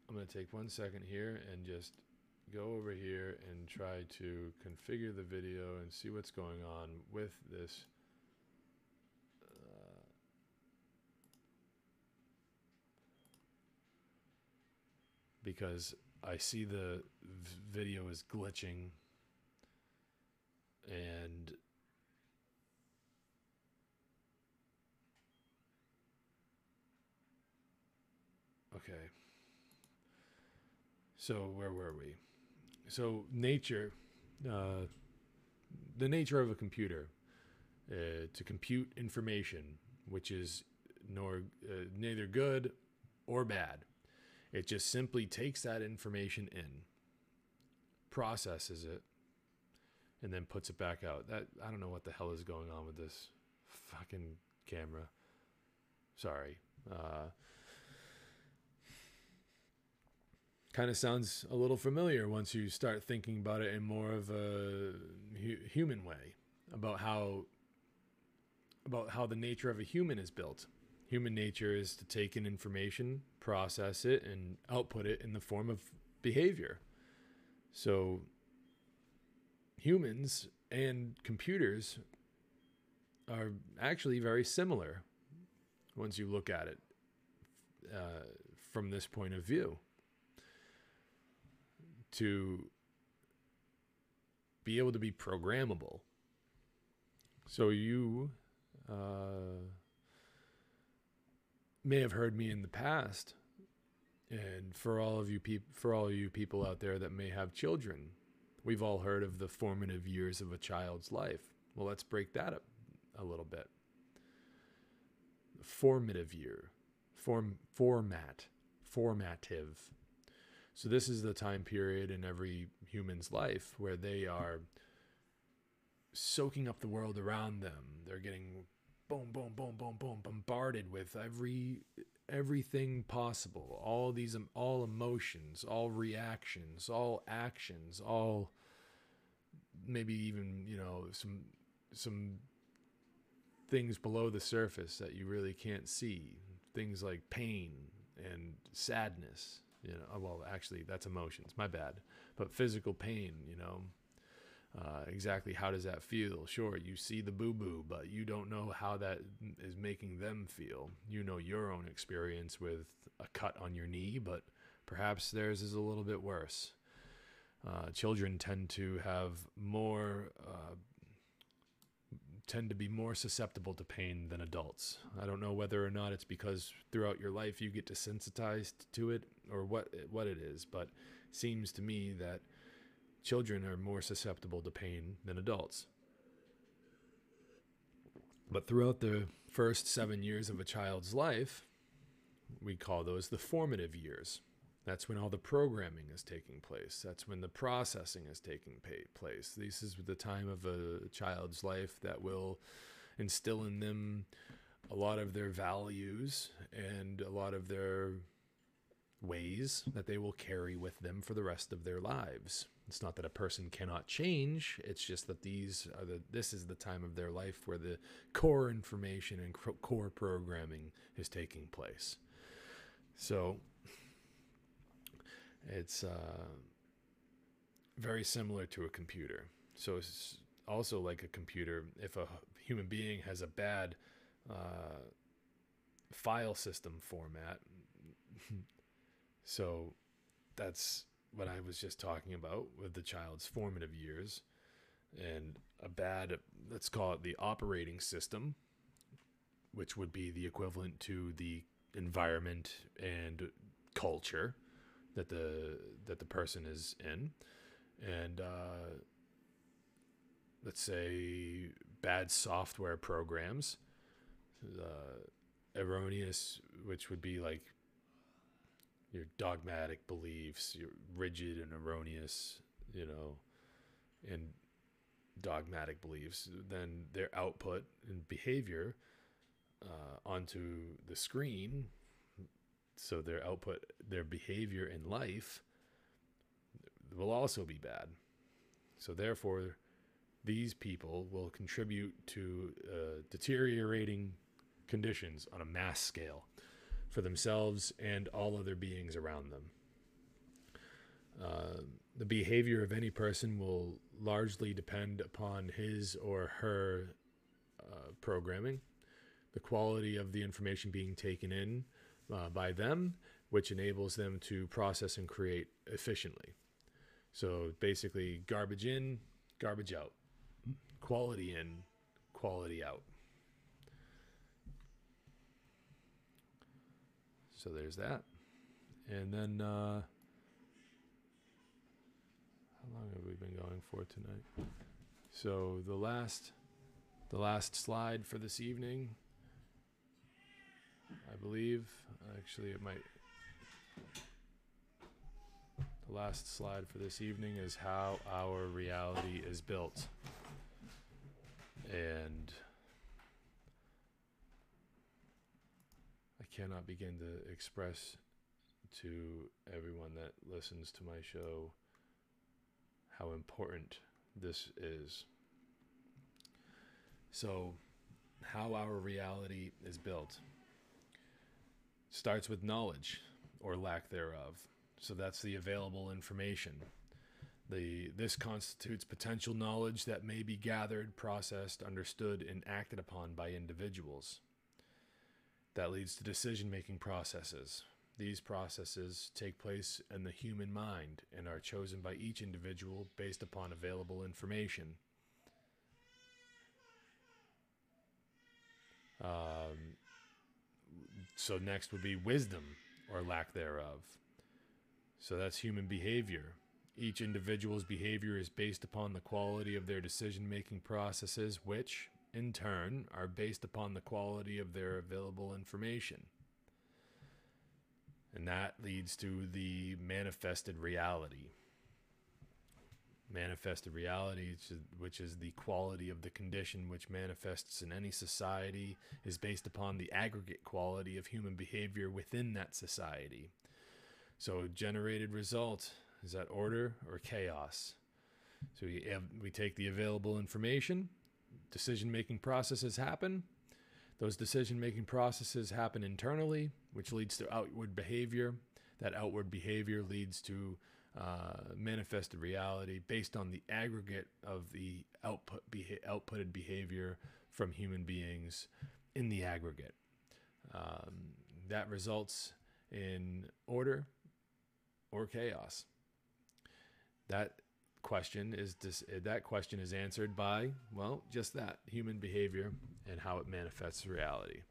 I'm going to take one second here and just go over here and try to configure the video and see what's going on with this uh, because I see the video is glitching and okay. So where were we? So nature uh, the nature of a computer uh, to compute information which is nor uh, neither good or bad. It just simply takes that information in processes it and then puts it back out. That i don't know what the hell is going on with this fucking camera. Sorry. Uh, kind of sounds a little familiar once you start thinking about it in more of a hu- human way about how about how the nature of a human is built. Human nature is to take in information process it and output it in the form of behavior. So humans and computers are actually very similar once you look at it uh, from this point of view to be able to be programmable. So you uh, may have heard me in the past, and for all of you people, for all of you people out there that may have children, we've all heard of the formative years of a child's life. Well, let's break that up a little bit. Formative year, form format, formative. So this is the time period in every human's life where they are soaking up the world around them. They're getting boom, boom, boom, boom, boom, bombarded with every everything possible. All these all emotions, all reactions, all actions, all maybe even, you know, some some things below the surface that you really can't see. Things like pain and sadness, you know. Well, actually, that's emotions. My bad. But physical pain, you know. Uh, exactly how does that feel? Sure, you see the boo boo, but you don't know how that is making them feel. You know your own experience with a cut on your knee, but perhaps theirs is a little bit worse. Uh, children tend to have more, uh, tend to be more susceptible to pain than adults. I don't know whether or not it's because throughout your life you get desensitized to it or what what it is, but seems to me that children are more susceptible to pain than adults. But throughout the first seven years of a child's life, we call those the formative years. That's when all the programming is taking place. That's when the processing is taking place. This is the time of a child's life that will instill in them a lot of their values and a lot of their ways that they will carry with them for the rest of their lives. It's not that a person cannot change. It's just that these are the this is the time of their life where the core information and core programming is taking place. So it's uh, very similar to a computer. So it's also like a computer. If a human being has a bad uh, file system format, (laughs) so that's what I was just talking about with the child's formative years and a bad, let's call it the operating system, which would be the equivalent to the environment and culture that the that the person is in, and uh, let's say bad software programs, uh, erroneous, which would be like your dogmatic beliefs, your rigid and erroneous, you know, and dogmatic beliefs, then their output and behavior uh, onto the screen. So their output, their behavior in life will also be bad. So therefore, these people will contribute to uh, deteriorating conditions on a mass scale for themselves and all other beings around them. Uh, the behavior of any person will largely depend upon his or her uh, programming, the quality of the information being taken in uh, by them, which enables them to process and create efficiently. So basically, garbage in, garbage out, quality in, quality out. So there's that. And then, uh, how long have we been going for tonight? So the last, the last slide for this evening, I believe. Actually, it might. The last slide for this evening is how our reality is built. And cannot begin to express to everyone that listens to my show how important this is. So, how our reality is built starts with knowledge or lack thereof. So that's the available information. The, this constitutes potential knowledge that may be gathered, processed, understood, and acted upon by individuals. That leads to decision making processes. These processes take place in the human mind and are chosen by each individual based upon available information. Um, so next would be wisdom or lack thereof. So that's human behavior. Each individual's behavior is based upon the quality of their decision making processes, which, in turn, are based upon the quality of their available information. And that leads to the manifested reality. Manifested reality, which is the quality of the condition which manifests in any society, is based upon the aggregate quality of human behavior within that society. So, generated result is that order or chaos? So, we, have, we take the available information, decision making processes happen. Those decision making processes happen internally, which leads to outward behavior. That outward behavior leads to uh, manifested reality based on the aggregate of the output beha- outputted behavior from human beings in the aggregate. Um, that results in order or chaos. That question is dis- that question is answered by well just that human behavior and how it manifests reality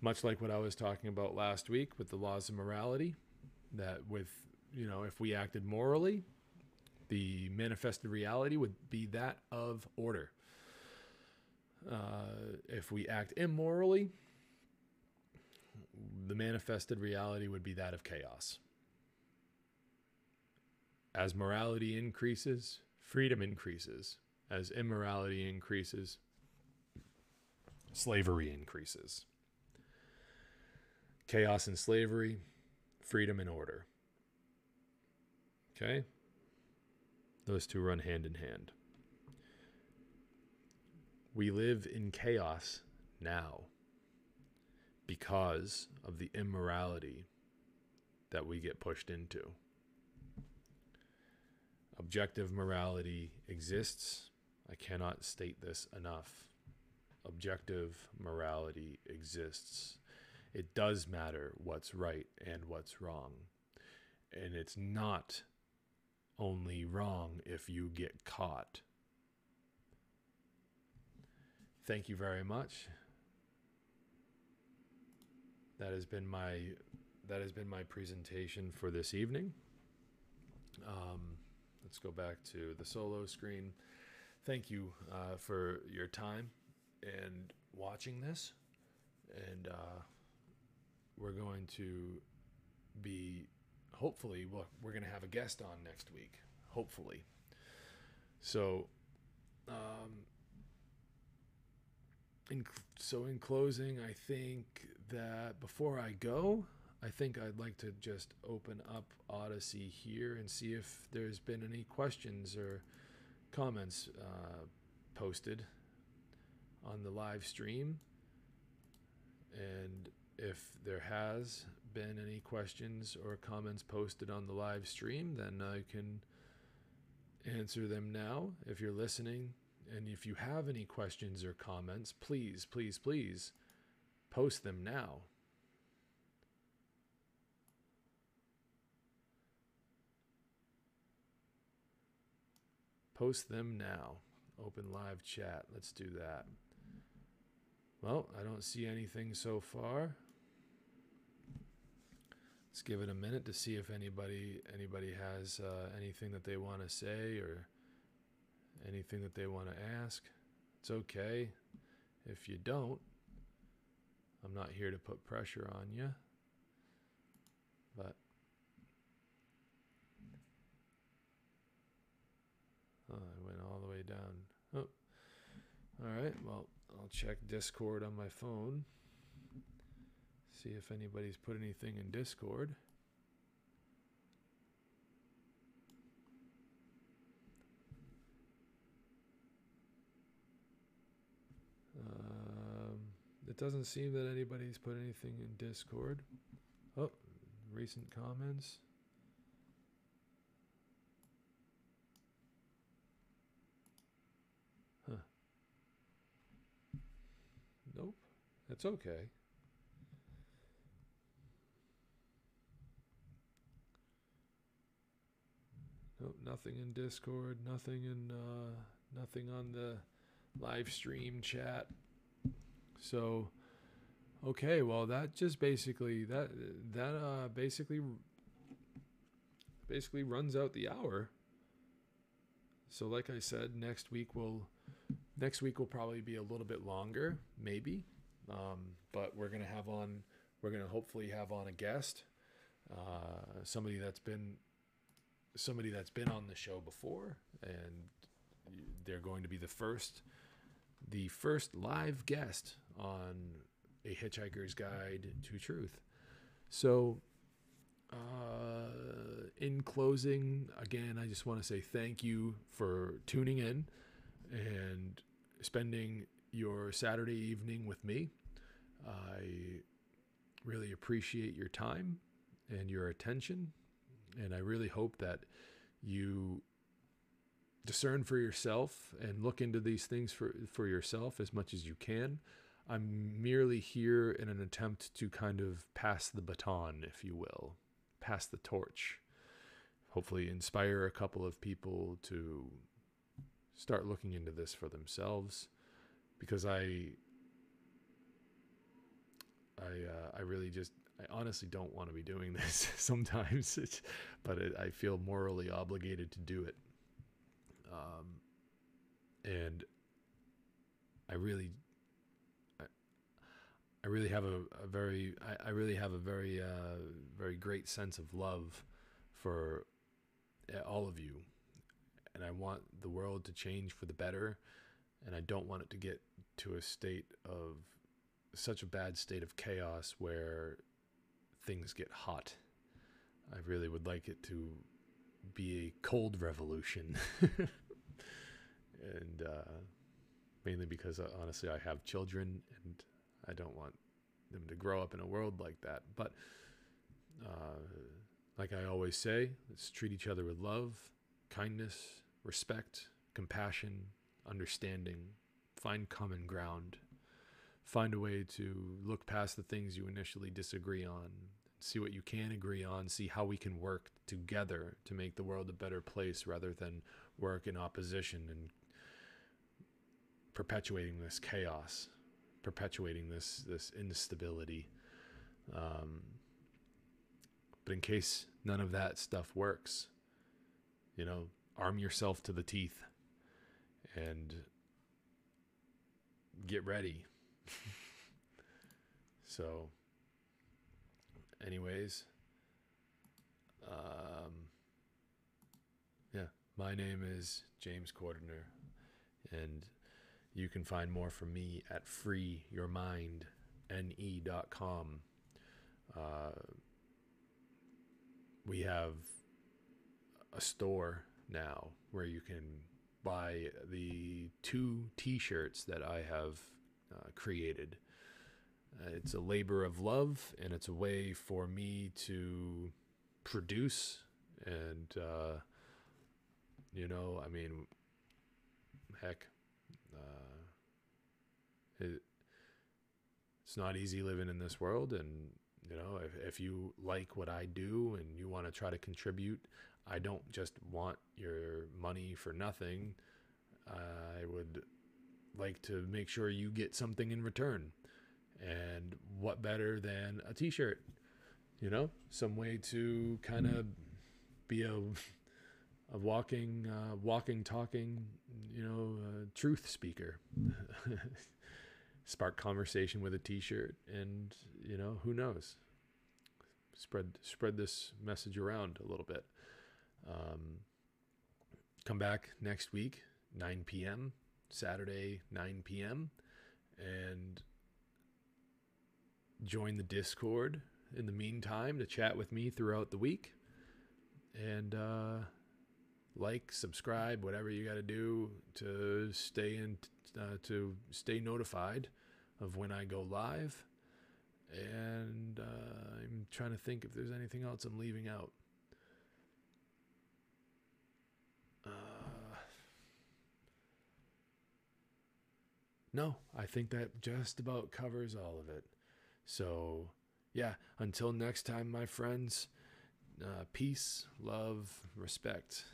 much like what i was talking about last week with the laws of morality that with you know, if we acted morally, the manifested reality would be that of order. Uh, if we act immorally, the manifested reality would be that of chaos. As morality increases, freedom increases. As immorality increases, slavery increases. Chaos and slavery, freedom and order. Okay? Those two run hand in hand. We live in chaos now because of the immorality that we get pushed into. Objective morality exists. I cannot state this enough. Objective morality exists. It does matter what's right and what's wrong. And it's not only wrong if you get caught. Thank you very much. That has been my that has been my presentation for this evening. Um, let's go back to the solo screen. Thank you uh, for your time and watching this, and uh, we're going to be hopefully well, we're going to have a guest on next week. Hopefully. So, um, in, so in closing, I think that before I go, I think I'd like to just open up Odysee here and see if there's been any questions or comments uh, posted on the live stream. And if there has, been any questions or comments posted on the live stream, then I can answer them now. If you're listening and if you have any questions or comments, please, please, please post them now. Post them now. Open live chat. Let's do that. Well, I don't see anything so far. Let's give it a minute to see if anybody anybody has uh, anything that they want to say or anything that they want to ask. It's okay if you don't. I'm not here to put pressure on you. But oh, I went all the way down. Oh. All right. Well, I'll check Discord on my phone. See if anybody's put anything in Discord. Um, it doesn't seem that anybody's put anything in Discord. Oh, recent comments. Huh. Nope. That's okay. Nope, nothing in Discord, nothing in uh nothing on the live stream chat. So okay, well that just basically that that uh basically basically runs out the hour. So like I said, next week will next week will probably be a little bit longer, maybe. Um, but we're gonna have on we're gonna hopefully have on a guest, uh, somebody that's been somebody that's been on the show before, and they're going to be the first the first live guest on a Hitchhiker's Guide to Truth. So, uh, in closing, again, I just want to say thank you for tuning in and spending your Saturday evening with me. I really appreciate your time and your attention, and I really hope that you discern for yourself and look into these things for, for yourself as much as you can. I'm merely here in an attempt to kind of pass the baton, if you will, pass the torch. Hopefully, inspire a couple of people to start looking into this for themselves because I. I uh, I really just I honestly don't want to be doing (laughs) this sometimes, but it, I feel morally obligated to do it. Um, and I really, I, I really have a, a very, I, I really have a very, uh, very great sense of love for uh, all of you, and I want the world to change for the better, and I don't want it to get to a state of such a bad state of chaos where things get hot. I really would like it to be a cold revolution. (laughs) and uh, mainly because uh, honestly, I have children and I don't want them to grow up in a world like that. But uh, like I always say, let's treat each other with love, kindness, respect, compassion, understanding, find common ground, find a way to look past the things you initially disagree on, see what you can agree on, see how we can work together to make the world a better place rather than work in opposition and perpetuating this chaos, perpetuating this this instability. Um, but in case none of that stuff works, you know, arm yourself to the teeth and get ready. So, anyways, um, yeah, my name is James Cordner, and you can find more from me at freeyourmindne.com. Uh, we have a store now where you can buy the two t-shirts that I have uh, created. Uh, it's a labor of love and it's a way for me to produce and uh, you know, I mean heck uh, it, it's not easy living in this world and you know, if, if you like what I do and you want to try to contribute, I don't just want your money for nothing. I would like to make sure you get something in return. And what better than a t shirt? You know, some way to kind of be a, a walking, uh, walking, talking, you know, uh, truth speaker. (laughs) Spark conversation with a t shirt. And, you know, who knows? Spread, spread this message around a little bit. Um, come back next week, 9 p.m., Saturday, 9 p.m., and join the Discord in the meantime to chat with me throughout the week. And uh, like, subscribe, whatever you got to do to stay in, uh, to stay notified of when I go live. And uh, I'm trying to think if there's anything else I'm leaving out. Uh, no, I think that just about covers all of it. So, yeah, until next time, my friends, uh, peace, love, respect.